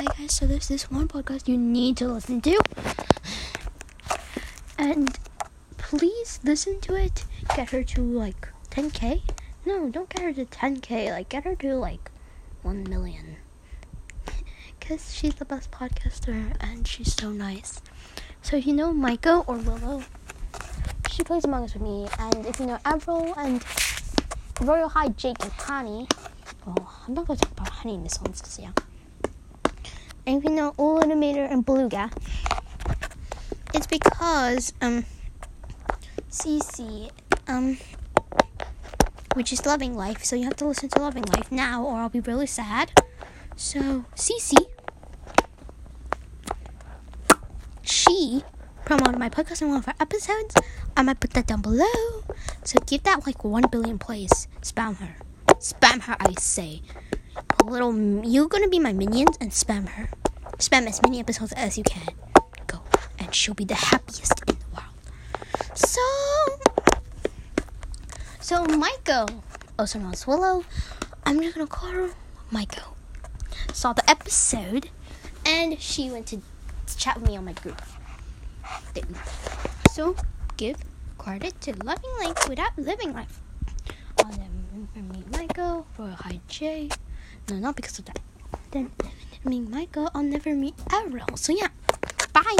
Hi guys, so there's this one podcast you need to listen to. And please listen to it. Get her to like 10k. No, don't get her to 10k. Like get her to like 1 million. Cuz she's the best podcaster and she's so nice. So if you know Micah or Willow, she plays Among Us with me. And if you know Avril and Royal High Jake and Honey, well, I'm not gonna talk about Honey in this one because yeah. You know Illuminator and Beluga, it's because um CC um which is Loving Life, so you have to listen to Loving Life now or I'll be really sad. So CC she promoted my podcast in one of her episodes. I might put that down below. So give that like one billion plays. Spam her. Spam her, I say. Little, you're gonna be my minions and spam her. Spam as many episodes as you can. Go, and she'll be the happiest in the world. So, so Micah, oh, also known as Willow, I'm just gonna call her Micah. Saw the episode, and she went to chat with me on my group. Thing. So, give credit to loving life without living life. I'll Michael for a high J. No, not because of that. Then me and Micah, I'll never meet Errol. So yeah, bye.